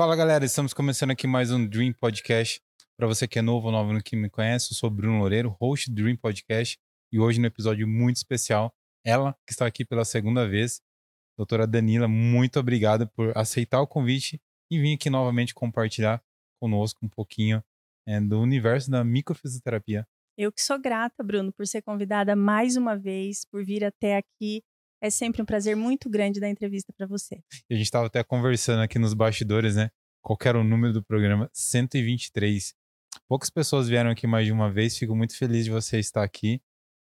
Fala galera, estamos começando aqui mais um Dream Podcast. Para você que é novo ou novo no que me conhece, eu sou Bruno Loureiro, host do Dream Podcast. E hoje, no episódio muito especial, ela que está aqui pela segunda vez, doutora Danila, muito obrigada por aceitar o convite e vir aqui novamente compartilhar conosco um pouquinho é, do universo da microfisioterapia. Eu que sou grata, Bruno, por ser convidada mais uma vez, por vir até aqui. É sempre um prazer muito grande dar entrevista para você. A gente estava até conversando aqui nos bastidores, né? Qual era o número do programa? 123. Poucas pessoas vieram aqui mais de uma vez. Fico muito feliz de você estar aqui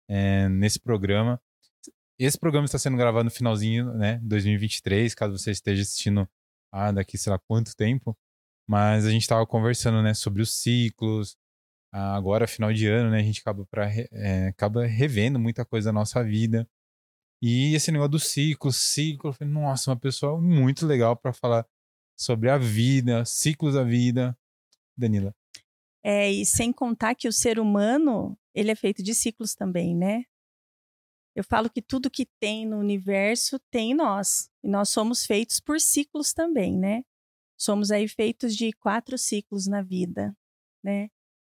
é, nesse programa. Esse programa está sendo gravado no finalzinho, né? 2023, caso você esteja assistindo ah, daqui sei lá quanto tempo. Mas a gente estava conversando, né, sobre os ciclos. Ah, agora, final de ano, né, a gente acaba, pra, é, acaba revendo muita coisa da nossa vida. E esse negócio do ciclo, ciclo, eu falei, nossa, uma pessoa muito legal para falar sobre a vida, ciclos da vida. Danila. É, e sem contar que o ser humano, ele é feito de ciclos também, né? Eu falo que tudo que tem no universo tem em nós. E nós somos feitos por ciclos também, né? Somos aí feitos de quatro ciclos na vida, né?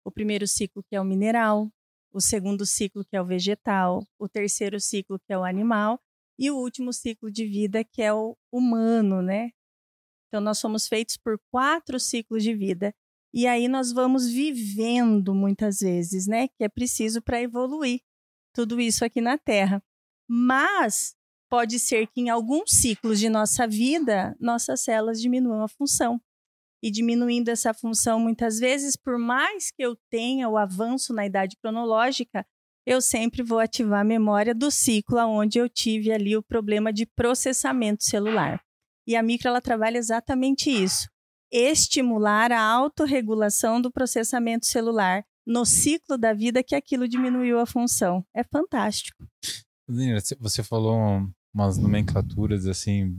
O primeiro ciclo que é o mineral, o segundo ciclo que é o vegetal, o terceiro ciclo que é o animal e o último ciclo de vida que é o humano, né? Então nós somos feitos por quatro ciclos de vida e aí nós vamos vivendo muitas vezes, né? Que é preciso para evoluir tudo isso aqui na Terra. Mas pode ser que em alguns ciclos de nossa vida, nossas células diminuam a função. E diminuindo essa função, muitas vezes, por mais que eu tenha o avanço na idade cronológica, eu sempre vou ativar a memória do ciclo onde eu tive ali o problema de processamento celular. E a micro ela trabalha exatamente isso: estimular a autorregulação do processamento celular no ciclo da vida que aquilo diminuiu a função. É fantástico. Você falou umas nomenclaturas assim,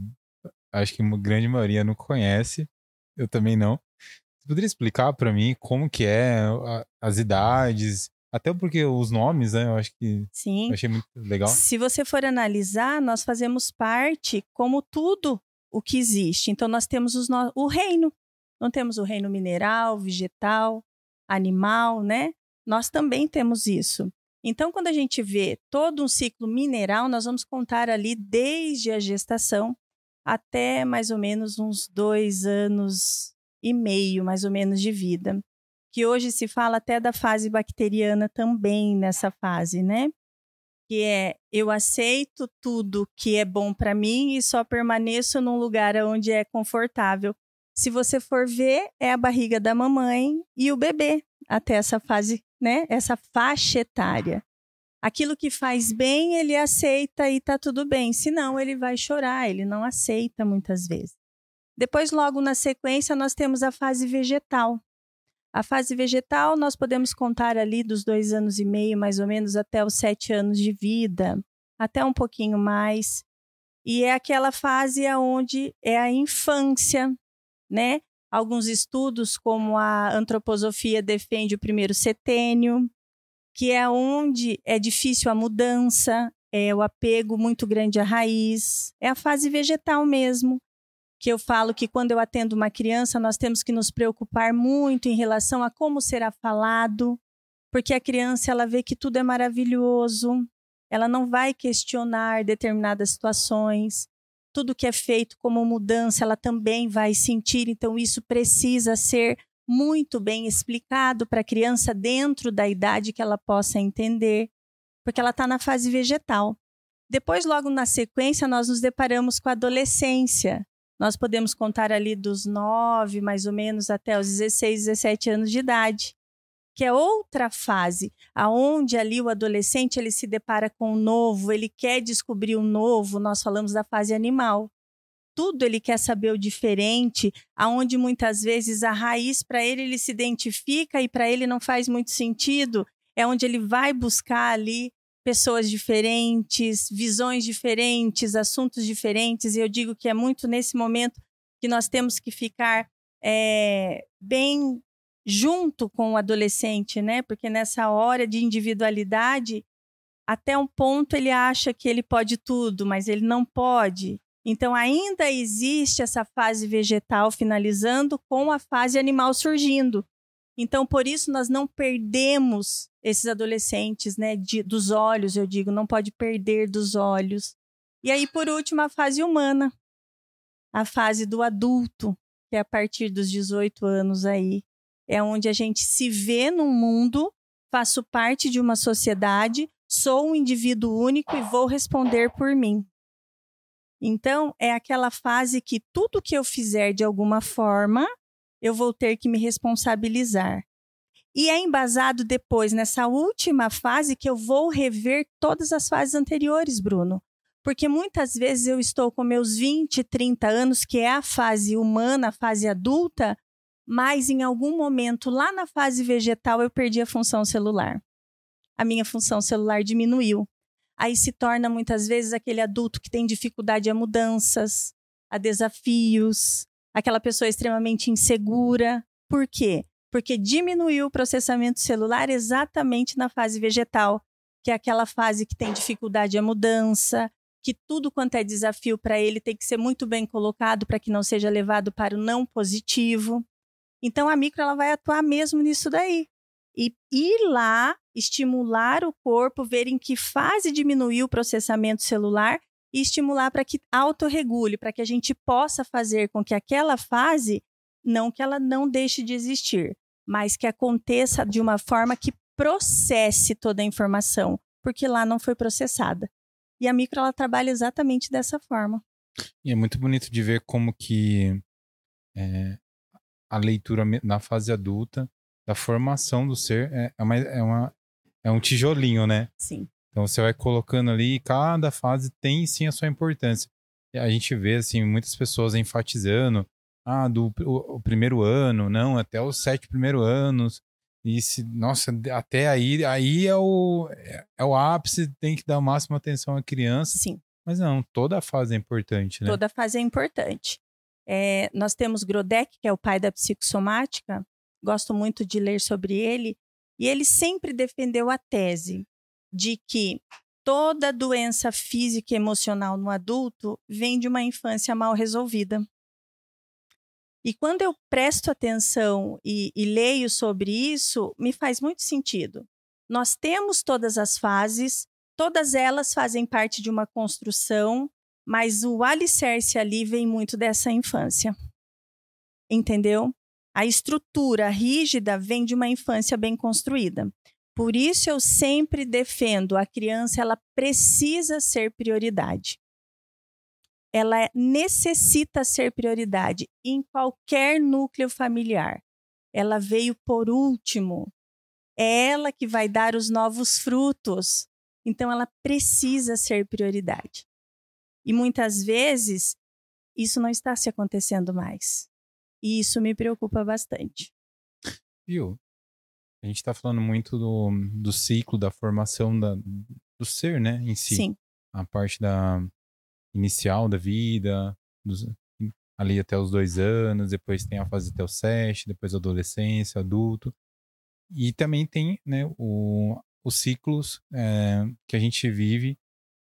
acho que uma grande maioria não conhece, eu também não. Você poderia explicar para mim como que é as idades, até porque os nomes, né? Eu acho que Sim. Eu achei muito legal. Se você for analisar, nós fazemos parte como tudo o que existe. Então nós temos os no... o reino. Não temos o reino mineral, vegetal, animal, né? Nós também temos isso. Então, quando a gente vê todo um ciclo mineral, nós vamos contar ali desde a gestação até mais ou menos uns dois anos e meio, mais ou menos, de vida. Que hoje se fala até da fase bacteriana também nessa fase, né? Que é eu aceito tudo que é bom para mim e só permaneço num lugar onde é confortável se você for ver, é a barriga da mamãe e o bebê até essa fase, né? Essa faixa etária. Aquilo que faz bem, ele aceita e tá tudo bem. Se não, ele vai chorar, ele não aceita muitas vezes. Depois, logo na sequência, nós temos a fase vegetal. A fase vegetal, nós podemos contar ali dos dois anos e meio, mais ou menos, até os sete anos de vida, até um pouquinho mais. E é aquela fase onde é a infância, né? Alguns estudos, como a antroposofia, defende o primeiro setênio, que é onde é difícil a mudança, é o apego muito grande à raiz, é a fase vegetal mesmo, que eu falo que quando eu atendo uma criança, nós temos que nos preocupar muito em relação a como será falado, porque a criança ela vê que tudo é maravilhoso, ela não vai questionar determinadas situações, tudo que é feito como mudança, ela também vai sentir, então isso precisa ser muito bem explicado para a criança dentro da idade que ela possa entender, porque ela está na fase vegetal. Depois, logo na sequência, nós nos deparamos com a adolescência. Nós podemos contar ali dos 9, mais ou menos, até os 16, 17 anos de idade que é outra fase, aonde ali o adolescente ele se depara com o novo, ele quer descobrir o novo, nós falamos da fase animal. Tudo ele quer saber o diferente, aonde muitas vezes a raiz para ele ele se identifica e para ele não faz muito sentido, é onde ele vai buscar ali pessoas diferentes, visões diferentes, assuntos diferentes, e eu digo que é muito nesse momento que nós temos que ficar é, bem junto com o adolescente, né? Porque nessa hora de individualidade, até um ponto ele acha que ele pode tudo, mas ele não pode. Então, ainda existe essa fase vegetal finalizando com a fase animal surgindo. Então, por isso, nós não perdemos esses adolescentes, né? De, dos olhos, eu digo, não pode perder dos olhos. E aí, por último, a fase humana, a fase do adulto, que é a partir dos 18 anos aí. É onde a gente se vê num mundo, faço parte de uma sociedade, sou um indivíduo único e vou responder por mim. Então, é aquela fase que tudo que eu fizer de alguma forma, eu vou ter que me responsabilizar. E é embasado depois, nessa última fase, que eu vou rever todas as fases anteriores, Bruno. Porque muitas vezes eu estou com meus 20, 30 anos, que é a fase humana, a fase adulta, mas em algum momento, lá na fase vegetal, eu perdi a função celular. A minha função celular diminuiu aí se torna muitas vezes aquele adulto que tem dificuldade a mudanças, a desafios, aquela pessoa extremamente insegura. Por quê? Porque diminuiu o processamento celular exatamente na fase vegetal, que é aquela fase que tem dificuldade a mudança, que tudo quanto é desafio para ele tem que ser muito bem colocado para que não seja levado para o não positivo. Então a micro ela vai atuar mesmo nisso daí e ir lá, estimular o corpo, ver em que fase diminuiu o processamento celular e estimular para que autorregule, para que a gente possa fazer com que aquela fase, não que ela não deixe de existir, mas que aconteça de uma forma que processe toda a informação, porque lá não foi processada. E a micro ela trabalha exatamente dessa forma. E é muito bonito de ver como que é, a leitura na fase adulta da formação do ser é, é, uma, é, uma, é um tijolinho, né? Sim. Então você vai colocando ali, cada fase tem sim a sua importância. E a gente vê, assim, muitas pessoas enfatizando, ah, do o, o primeiro ano, não, até os sete primeiros anos. E se, nossa, até aí, aí é o, é, é o ápice, tem que dar a máxima atenção à criança. Sim. Mas não, toda a fase é importante, né? Toda fase é importante. É, nós temos Grodeck, que é o pai da psicossomática, gosto muito de ler sobre ele, e ele sempre defendeu a tese de que toda doença física e emocional no adulto vem de uma infância mal resolvida. E quando eu presto atenção e, e, leio sobre isso, me faz muito sentido. Nós temos todas as fases, todas elas fazem parte de uma construção, mas o alicerce ali vem muito dessa infância. Entendeu? A estrutura rígida vem de uma infância bem construída. Por isso eu sempre defendo a criança, ela precisa ser prioridade. Ela necessita ser prioridade em qualquer núcleo familiar. Ela veio por último. É ela que vai dar os novos frutos. Então ela precisa ser prioridade. E muitas vezes isso não está se acontecendo mais. E isso me preocupa bastante. Viu? A gente está falando muito do, do ciclo da formação da, do ser, né, em si. Sim. A parte da inicial da vida, dos, ali até os dois anos, depois tem a fase até os sete, depois adolescência, adulto. E também tem né, o, os ciclos é, que a gente vive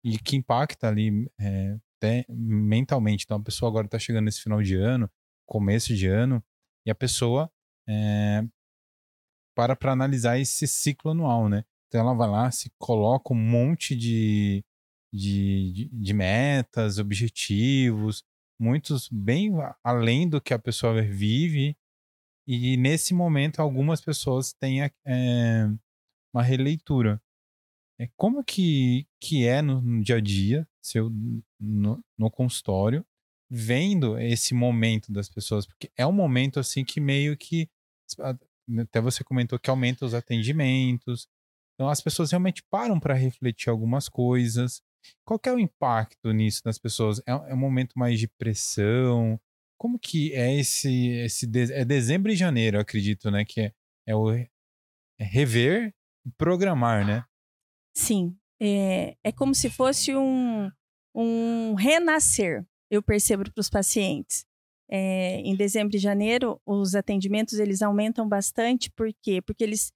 e que impacta ali é, até mentalmente. Então a pessoa agora está chegando nesse final de ano, começo de ano, e a pessoa é, para para analisar esse ciclo anual, né? Então ela vai lá, se coloca um monte de, de, de, de metas, objetivos, muitos bem além do que a pessoa vive, e nesse momento algumas pessoas têm é, uma releitura. É, como que, que é no, no dia a dia, seu, no, no consultório, vendo esse momento das pessoas, porque é um momento assim que meio que até você comentou que aumenta os atendimentos. Então as pessoas realmente param para refletir algumas coisas. Qual é o impacto nisso das pessoas? É, é, um momento mais de pressão? Como que é esse esse de, é dezembro e janeiro, acredito, né, que é, é o é rever e programar, né? Sim, é, é como se fosse um um renascer eu percebo para os pacientes. É, em dezembro e janeiro, os atendimentos eles aumentam bastante, por quê? Porque eles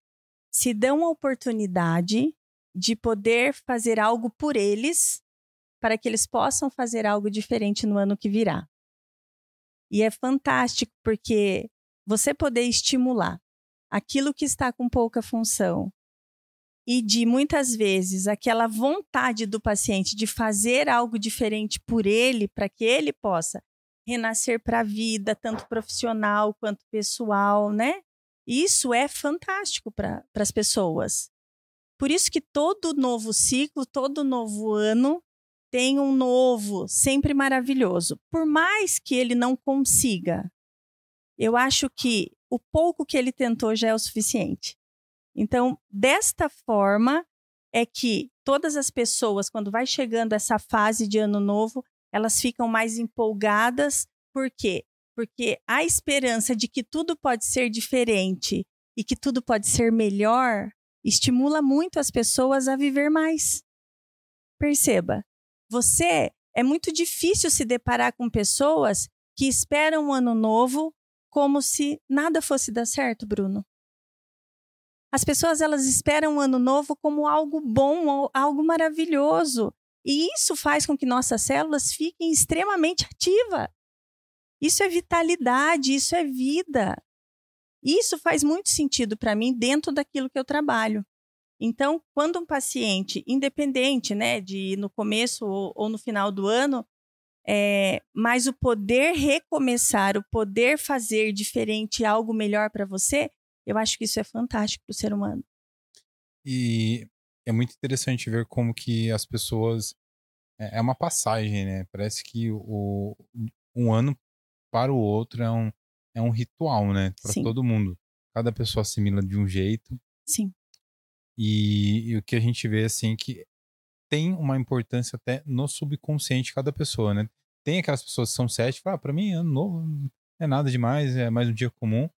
se dão a oportunidade de poder fazer algo por eles para que eles possam fazer algo diferente no ano que virá. E é fantástico porque você poder estimular aquilo que está com pouca função e de muitas vezes aquela vontade do paciente de fazer algo diferente por ele, para que ele possa renascer para a vida, tanto profissional quanto pessoal, né? Isso é fantástico para as pessoas. Por isso que todo novo ciclo, todo novo ano tem um novo, sempre maravilhoso. Por mais que ele não consiga, eu acho que o pouco que ele tentou já é o suficiente. Então, desta forma é que todas as pessoas, quando vai chegando essa fase de ano novo, elas ficam mais empolgadas. Por quê? Porque a esperança de que tudo pode ser diferente e que tudo pode ser melhor estimula muito as pessoas a viver mais. Perceba, você é muito difícil se deparar com pessoas que esperam um ano novo como se nada fosse dar certo, Bruno. As pessoas elas esperam o ano novo como algo bom, algo maravilhoso. E isso faz com que nossas células fiquem extremamente ativas. Isso é vitalidade, isso é vida. Isso faz muito sentido para mim dentro daquilo que eu trabalho. Então, quando um paciente, independente né, de no começo ou, ou no final do ano, é, mas o poder recomeçar, o poder fazer diferente algo melhor para você, eu acho que isso é fantástico para o ser humano. E é muito interessante ver como que as pessoas é, é uma passagem, né? Parece que o um ano para o outro é um é um ritual, né? Para todo mundo. Cada pessoa assimila de um jeito. Sim. E, e, o que a gente vê assim que tem uma importância até no subconsciente de cada pessoa, né? Tem aquelas pessoas que são sete, ah, para mim ano novo não é nada demais, é mais um dia comum.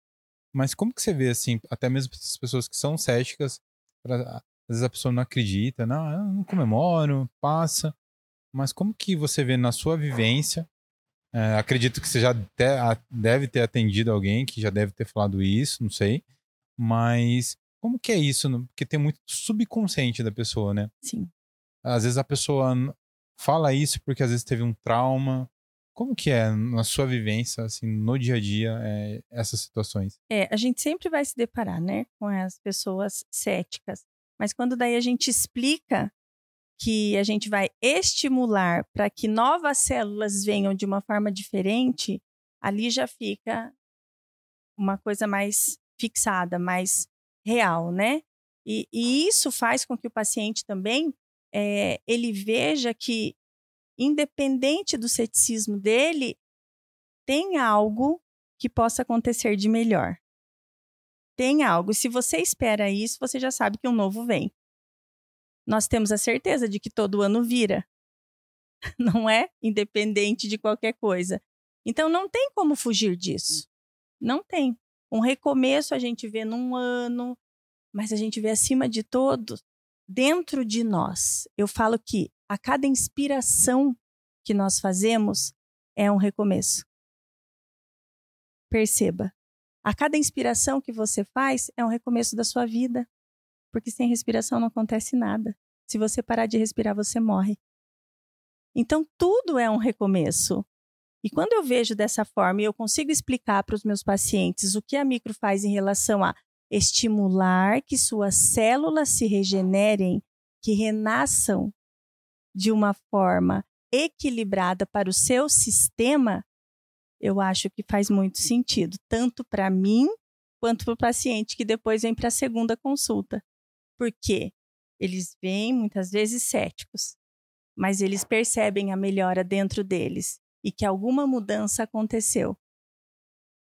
Mas como que você vê, assim, até mesmo as pessoas que são céticas, pra, às vezes a pessoa não acredita, não, eu não comemoro, passa. Mas como que você vê na sua vivência? É, acredito que você já deve ter atendido alguém que já deve ter falado isso, não sei. Mas como que é isso? Porque tem muito subconsciente da pessoa, né? Sim. Às vezes a pessoa fala isso porque às vezes teve um trauma, como que é na sua vivência, assim, no dia a dia, é, essas situações? É, a gente sempre vai se deparar, né, com as pessoas céticas. Mas quando daí a gente explica que a gente vai estimular para que novas células venham de uma forma diferente, ali já fica uma coisa mais fixada, mais real, né? E, e isso faz com que o paciente também é, ele veja que independente do ceticismo dele, tem algo que possa acontecer de melhor. Tem algo. Se você espera isso, você já sabe que um novo vem. Nós temos a certeza de que todo ano vira. Não é? Independente de qualquer coisa. Então não tem como fugir disso. Não tem. Um recomeço a gente vê num ano, mas a gente vê acima de todo dentro de nós. Eu falo que a cada inspiração que nós fazemos é um recomeço. Perceba, a cada inspiração que você faz é um recomeço da sua vida, porque sem respiração não acontece nada. Se você parar de respirar, você morre. Então, tudo é um recomeço. E quando eu vejo dessa forma e eu consigo explicar para os meus pacientes o que a micro faz em relação a estimular que suas células se regenerem, que renasçam de uma forma equilibrada para o seu sistema, eu acho que faz muito sentido, tanto para mim quanto para o paciente que depois vem para a segunda consulta. Porque eles vêm muitas vezes céticos, mas eles percebem a melhora dentro deles e que alguma mudança aconteceu.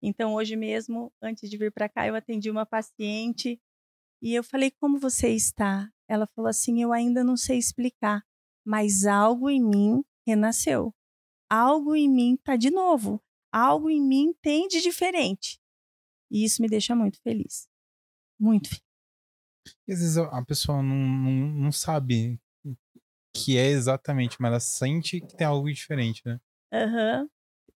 Então, hoje mesmo, antes de vir para cá, eu atendi uma paciente e eu falei: Como você está? Ela falou assim: Eu ainda não sei explicar, mas algo em mim renasceu. Algo em mim está de novo. Algo em mim tem de diferente. E isso me deixa muito feliz. Muito feliz. E às vezes a pessoa não, não, não sabe que é exatamente, mas ela sente que tem algo diferente, né? Aham. Uhum.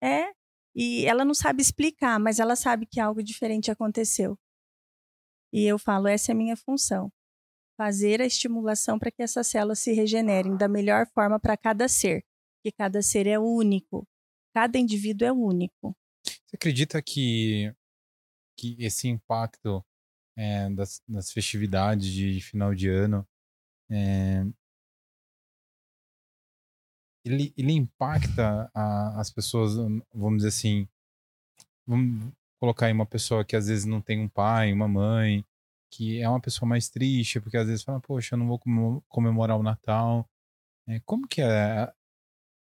É. E ela não sabe explicar, mas ela sabe que algo diferente aconteceu. E eu falo, essa é a minha função. fazer a estimulação para que essas células se regenerem da melhor forma para cada ser, porque cada ser é único, cada indivíduo é único. Você acredita que, que esse impacto é, das, das, festividades de final de ano é, ele, ele impacta a, as pessoas, vamos dizer assim, vamos colocar aí uma pessoa que às vezes não tem um pai, uma mãe, que é uma pessoa mais triste, porque às vezes fala, poxa, eu não vou comemorar o Natal. É, como que é,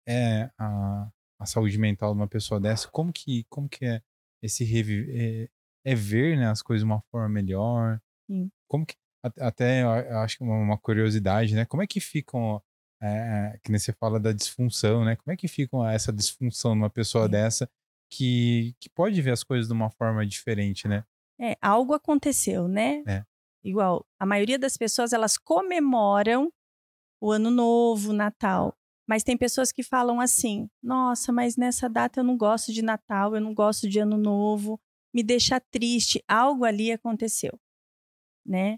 é a, a saúde mental de uma pessoa dessa? Como que, como que é esse reviver? É, é ver né, as coisas de uma forma melhor? Sim. Como que, até acho que uma, uma curiosidade, né? Como é que ficam é, que nem você fala da disfunção, né? Como é que fica essa disfunção numa pessoa é. dessa que, que pode ver as coisas de uma forma diferente, né? É, algo aconteceu, né? É. Igual, a maioria das pessoas, elas comemoram o Ano Novo, o Natal. Mas tem pessoas que falam assim: nossa, mas nessa data eu não gosto de Natal, eu não gosto de Ano Novo, me deixa triste. Algo ali aconteceu, né?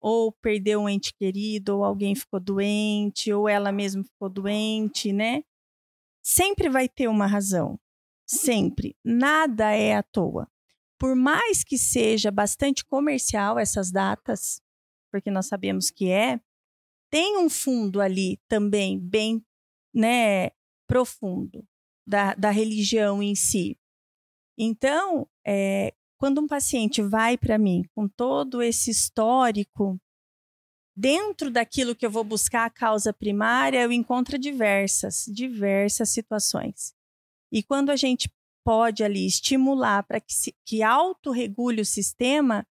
Ou perdeu um ente querido, ou alguém ficou doente, ou ela mesma ficou doente, né? Sempre vai ter uma razão. Sempre. Nada é à toa. Por mais que seja bastante comercial essas datas, porque nós sabemos que é, tem um fundo ali também bem né, profundo da, da religião em si. Então, é, quando um paciente vai para mim com todo esse histórico, dentro daquilo que eu vou buscar a causa primária, eu encontro diversas, diversas situações. E quando a gente pode ali estimular para que, que autorregule o sistema,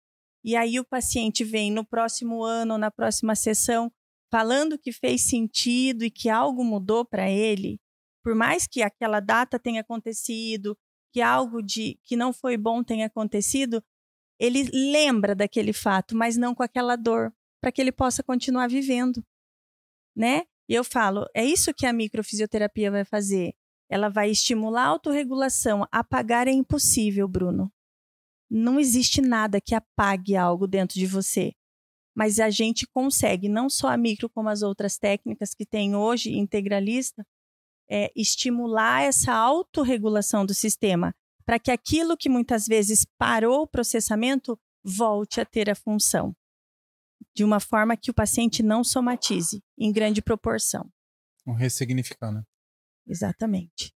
e aí o paciente vem no próximo ano, na próxima sessão, falando que fez sentido e que algo mudou para ele, por mais que aquela data tenha acontecido, que algo de que não foi bom tenha acontecido, ele lembra daquele fato, mas não com aquela dor, para que ele possa continuar vivendo, né? E eu falo, é isso que a microfisioterapia vai fazer. Ela vai estimular a autorregulação. Apagar é impossível, Bruno. Não existe nada que apague algo dentro de você. Mas a gente consegue, não só a micro, como as outras técnicas que tem hoje, integralista, é, estimular essa autorregulação do sistema, para que aquilo que muitas vezes parou o processamento volte a ter a função, de uma forma que o paciente não somatize em grande proporção. Um ressignificar, né? Exatamente.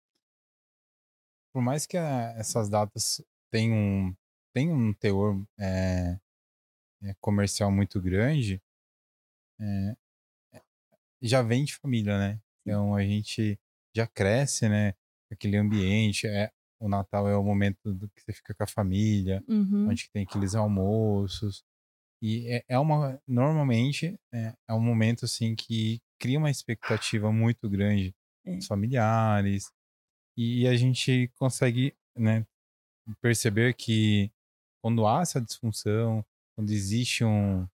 Por mais que a, essas datas tenham um, tenham um teor é, é, comercial muito grande, é, já vem de família, né? Então a gente já cresce, né? Aquele ambiente, é, o Natal é o momento do que você fica com a família, uhum. onde tem aqueles almoços. E é, é uma, normalmente, é, é, um momento assim que cria uma expectativa muito grande é. dos familiares. E a gente consegue, né, perceber que quando há essa disfunção, quando existe um,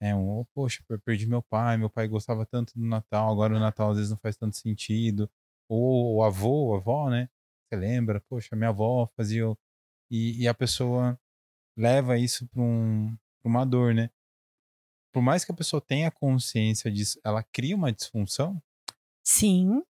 é um, oh, poxa, perdi meu pai, meu pai gostava tanto do Natal, agora o Natal às vezes não faz tanto sentido ou o avô, a avó, né? Você lembra, poxa, minha avó fazia. E, e a pessoa leva isso para um, uma dor, né? Por mais que a pessoa tenha consciência disso, ela cria uma disfunção? Sim.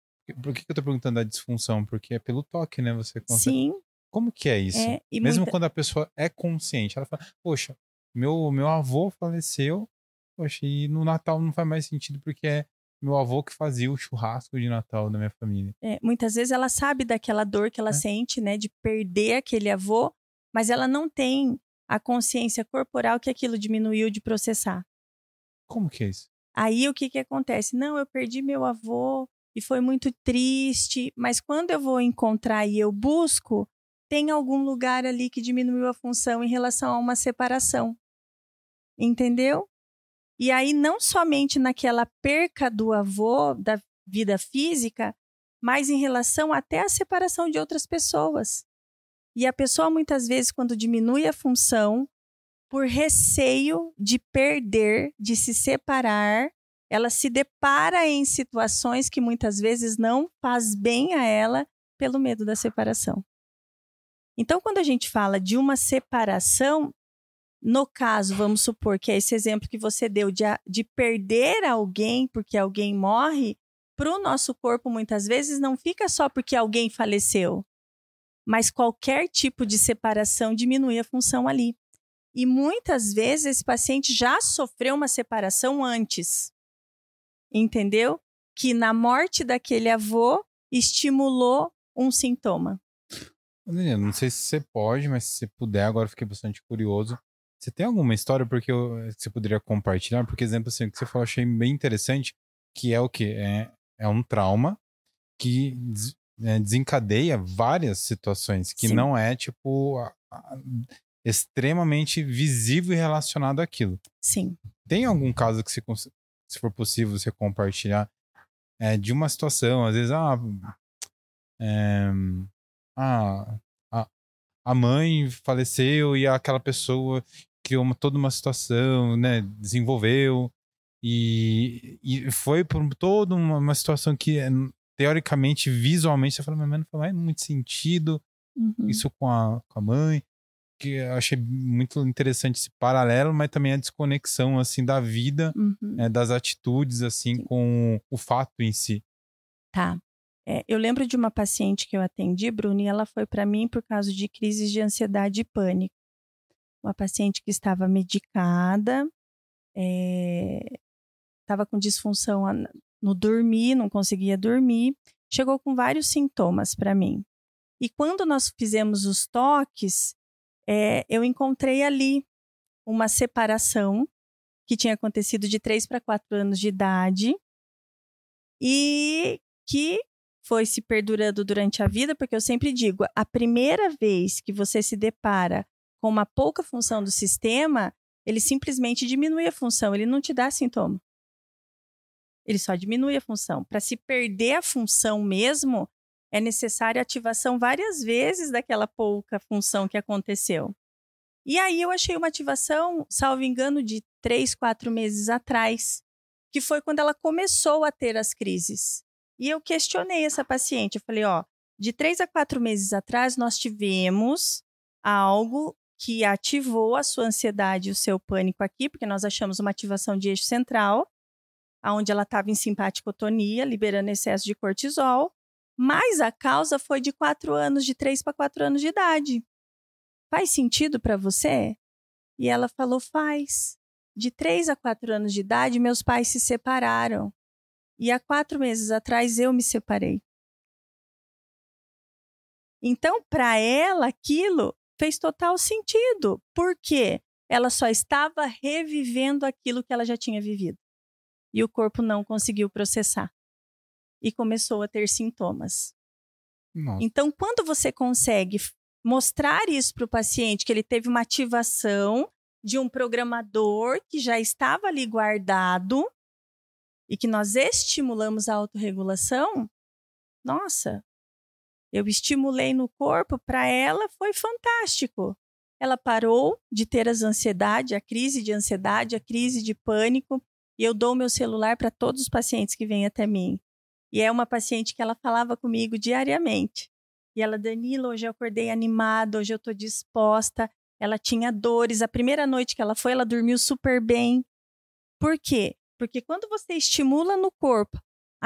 Por que, que eu tô perguntando da disfunção? Porque é pelo toque, né? Você consegue... Sim. Como que é isso? É, Mesmo muita... quando a pessoa é consciente, ela fala, poxa, meu, meu avô faleceu, poxa, e no Natal não faz mais sentido porque é meu avô que fazia o churrasco de Natal da minha família. É, muitas vezes ela sabe daquela dor que ela é. sente, né, de perder aquele avô, mas ela não tem a consciência corporal que aquilo diminuiu de processar. Como que é isso? Aí o que que acontece? Não, eu perdi meu avô e foi muito triste, mas quando eu vou encontrar e eu busco, tem algum lugar ali que diminuiu a função em relação a uma separação. Entendeu? E aí, não somente naquela perca do avô, da vida física, mas em relação até à separação de outras pessoas. E a pessoa, muitas vezes, quando diminui a função, por receio de perder, de se separar, ela se depara em situações que muitas vezes não faz bem a ela pelo medo da separação. Então, quando a gente fala de uma separação, No caso, vamos supor que é esse exemplo que você deu de, de perder alguém porque alguém morre, para o nosso corpo, muitas vezes, não fica só porque alguém faleceu, mas qualquer tipo de separação diminui a função ali. E muitas vezes esse paciente já sofreu uma separação antes. Entendeu? Que na morte daquele avô estimulou um sintoma. Daniela, não sei se você pode, mas se você puder, agora fiquei bastante curioso. Você tem alguma história porque eu, você poderia compartilhar? Porque, exemplo, assim, o que você falou, achei bem interessante, que é o que? É, é um trauma que des, é, desencadeia várias situações, que Sim. não é, tipo, a, a, extremamente visível e relacionado àquilo. Sim. Tem algum caso que, você, se for possível, você compartilhar é, de uma situação, às vezes, ah, é, ah, a, a mãe faleceu e aquela pessoa criou uma, toda uma situação, né, desenvolveu e, e foi por toda uma, uma situação que teoricamente, visualmente, você fala, mas não faz muito sentido uhum. isso com a, com a mãe que eu achei muito interessante esse paralelo, mas também a desconexão assim da vida, uhum. né, das atitudes assim Sim. com o fato em si. Tá. É, eu lembro de uma paciente que eu atendi, Bruna, e ela foi para mim por causa de crises de ansiedade e pânico. Uma paciente que estava medicada, estava é, com disfunção no dormir, não conseguia dormir, chegou com vários sintomas para mim. E quando nós fizemos os toques, é, eu encontrei ali uma separação que tinha acontecido de 3 para 4 anos de idade e que foi se perdurando durante a vida, porque eu sempre digo, a primeira vez que você se depara com uma pouca função do sistema, ele simplesmente diminui a função, ele não te dá sintoma. Ele só diminui a função. Para se perder a função mesmo, é necessária ativação várias vezes daquela pouca função que aconteceu. E aí eu achei uma ativação, salvo engano, de três, quatro meses atrás, que foi quando ela começou a ter as crises. E eu questionei essa paciente. Eu falei, ó, de três a quatro meses atrás nós tivemos algo que ativou a sua ansiedade e o seu pânico aqui, porque nós achamos uma ativação de eixo central, onde ela estava em simpaticotonia, liberando excesso de cortisol, mas a causa foi de quatro anos, de três para quatro anos de idade. Faz sentido para você? E ela falou: faz. De três a quatro anos de idade, meus pais se separaram. E há quatro meses atrás eu me separei. Então, para ela, aquilo fez total sentido. Por quê? Ela só estava revivendo aquilo que ela já tinha vivido. E o corpo não conseguiu processar e começou a ter sintomas. Nossa. Então, quando você consegue mostrar isso para o paciente, que ele teve uma ativação de um programador que já estava ali guardado e que nós estimulamos a autorregulação, nossa, eu estimulei no corpo, para ela foi fantástico. Ela parou de ter as ansiedades, a crise de ansiedade, a crise de pânico, e eu dou meu celular para todos os pacientes que vêm até mim. E é uma paciente que ela falava comigo diariamente. E ela, Danila, hoje eu acordei animada, hoje eu estou disposta. Ela tinha dores. A primeira noite que ela foi, ela dormiu super bem. Por quê? Porque quando você estimula no corpo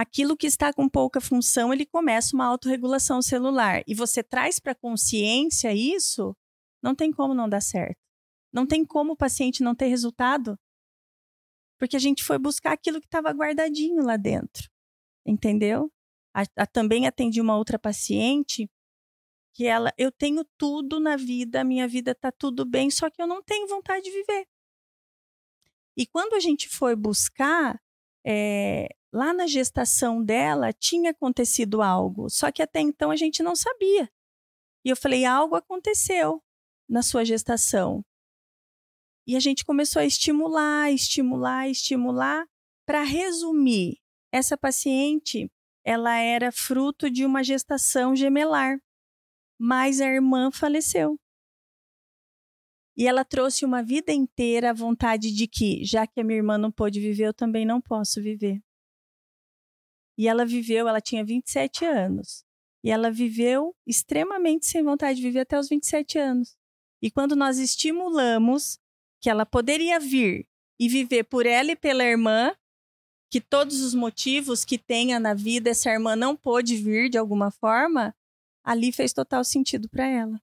aquilo que está com pouca função, ele começa uma autorregulação celular. E você traz para a consciência isso, não tem como não dar certo. Não tem como o paciente não ter resultado. Porque a gente foi buscar aquilo que estava guardadinho lá dentro entendeu? A, a, também atendi uma outra paciente que ela, eu tenho tudo na vida, a minha vida tá tudo bem, só que eu não tenho vontade de viver. E quando a gente foi buscar, é, lá na gestação dela tinha acontecido algo, só que até então a gente não sabia. E eu falei: algo aconteceu na sua gestação. E a gente começou a estimular, estimular, estimular. Para resumir, essa paciente, ela era fruto de uma gestação gemelar, mas a irmã faleceu. E ela trouxe uma vida inteira a vontade de que, já que a minha irmã não pôde viver, eu também não posso viver. E ela viveu, ela tinha 27 anos. E ela viveu extremamente sem vontade de viver até os 27 anos. E quando nós estimulamos que ela poderia vir e viver por ela e pela irmã, que todos os motivos que tenha na vida essa irmã não pôde vir de alguma forma, ali fez total sentido para ela.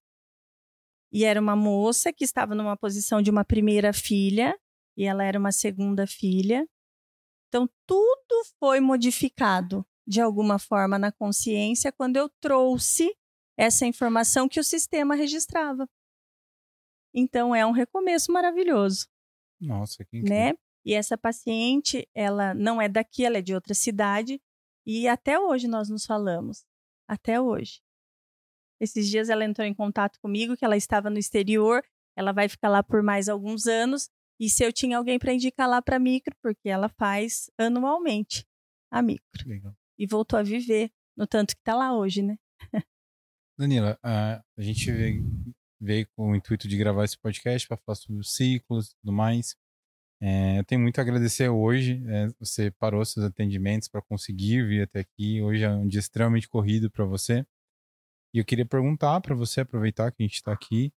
E era uma moça que estava numa posição de uma primeira filha, e ela era uma segunda filha. Então, tudo foi modificado de alguma forma na consciência quando eu trouxe essa informação que o sistema registrava. Então, é um recomeço maravilhoso. Nossa, que incrível. Né? E essa paciente, ela não é daqui, ela é de outra cidade. E até hoje nós nos falamos. Até hoje. Esses dias ela entrou em contato comigo que ela estava no exterior, ela vai ficar lá por mais alguns anos. E se eu tinha alguém para indicar lá para micro, porque ela faz anualmente a micro. Legal. E voltou a viver no tanto que está lá hoje, né? Danila, a, a gente veio, veio, com o intuito de gravar esse podcast para falar sobre os ciclos e tudo mais. É, eu tenho muito a agradecer hoje. É, você parou seus atendimentos para conseguir vir até aqui. Hoje é um dia extremamente corrido para você. E eu queria perguntar para você, aproveitar que a gente está aqui,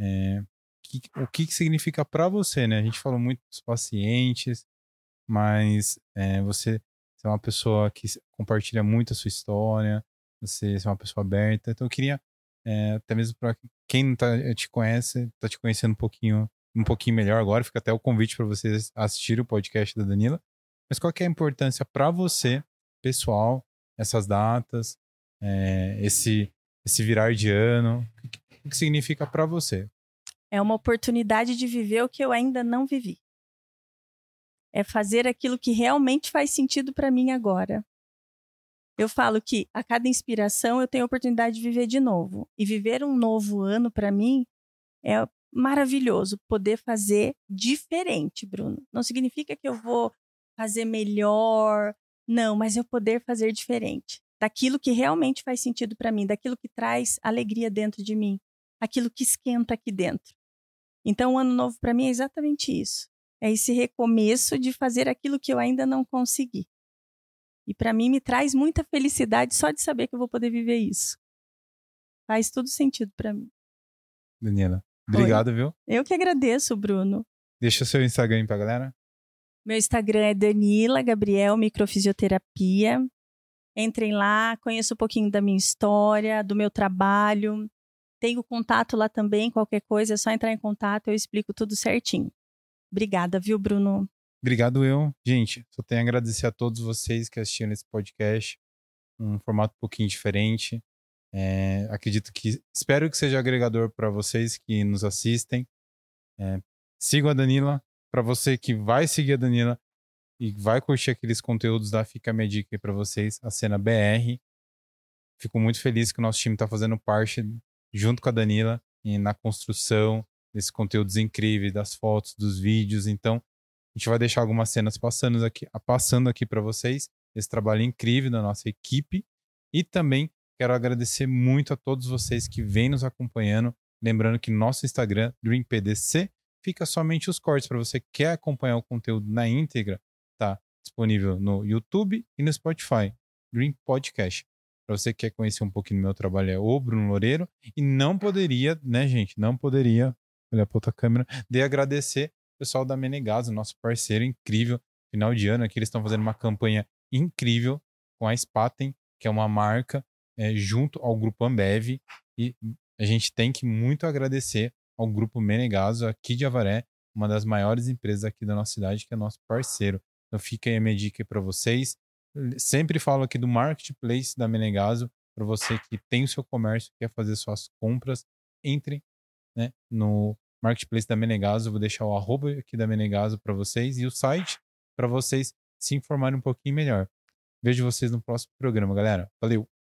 é, que, o que, que significa para você, né? A gente falou muito dos pacientes, mas é, você, você, é uma pessoa que compartilha muito a sua história, você, você é uma pessoa aberta. Então eu queria, é, até mesmo para quem não tá, te conhece, está te conhecendo um pouquinho, um pouquinho melhor agora, fica até o convite para vocês assistirem o podcast da Danila. Mas qual que é a importância para você, pessoal, essas datas, esse esse virar de ano? O que significa para você? É uma oportunidade de viver o que eu ainda não vivi. É fazer aquilo que realmente faz sentido para mim agora. Eu falo que a cada inspiração eu tenho a oportunidade de viver de novo. E viver um novo ano para mim é maravilhoso poder fazer diferente, Bruno. Não significa que eu vou fazer melhor, não, mas eu poder fazer diferente daquilo que realmente faz sentido para mim, daquilo que traz alegria dentro de mim, aquilo que esquenta aqui dentro. Então, o ano novo para mim é exatamente isso. É esse recomeço de fazer aquilo que eu ainda não consegui. E para mim me traz muita felicidade só de saber que eu vou poder viver isso. Faz tudo sentido para mim. Daniela, obrigado, Oi. viu? Eu que agradeço, Bruno. Deixa o seu Instagram pra galera. Meu Instagram é Danila Gabriel Microfisioterapia. Entrem lá, conheçam um pouquinho da minha história, do meu trabalho. Tenho contato lá também, qualquer coisa é só entrar em contato, eu explico tudo certinho. Obrigada, viu, Bruno? Obrigado eu. Gente, só tenho a agradecer a todos vocês que assistiram esse podcast. Um formato um pouquinho diferente. É, acredito que. Espero que seja agregador para vocês que nos assistem. É, sigam a Danila. Para você que vai seguir a Danila, e vai curtir aqueles conteúdos lá, fica a minha dica aí pra vocês, a cena BR. Fico muito feliz que o nosso time tá fazendo parte, junto com a Danila, na construção desses conteúdos incríveis, das fotos, dos vídeos. Então, a gente vai deixar algumas cenas passando aqui, passando aqui para vocês, esse trabalho incrível da nossa equipe. E também quero agradecer muito a todos vocês que vêm nos acompanhando. Lembrando que nosso Instagram, DreamPDC, fica somente os cortes para você que quer acompanhar o conteúdo na íntegra Tá disponível no YouTube e no Spotify, Green Podcast. Para você que quer conhecer um pouquinho do meu trabalho, é o Bruno Loureiro. E não poderia, né, gente? Não poderia, olha para outra câmera, de agradecer o pessoal da Menegaso, nosso parceiro incrível. Final de ano aqui, eles estão fazendo uma campanha incrível com a Spaten, que é uma marca é, junto ao grupo Ambev. E a gente tem que muito agradecer ao grupo Menegaso aqui de Avaré, uma das maiores empresas aqui da nossa cidade, que é nosso parceiro. Então fica aí a minha dica para vocês. Sempre falo aqui do marketplace da Menegaso para você que tem o seu comércio, quer fazer suas compras, entre né, no marketplace da Menegaso. vou deixar o arroba aqui da Menegaso para vocês e o site para vocês se informarem um pouquinho melhor. Vejo vocês no próximo programa, galera. Valeu!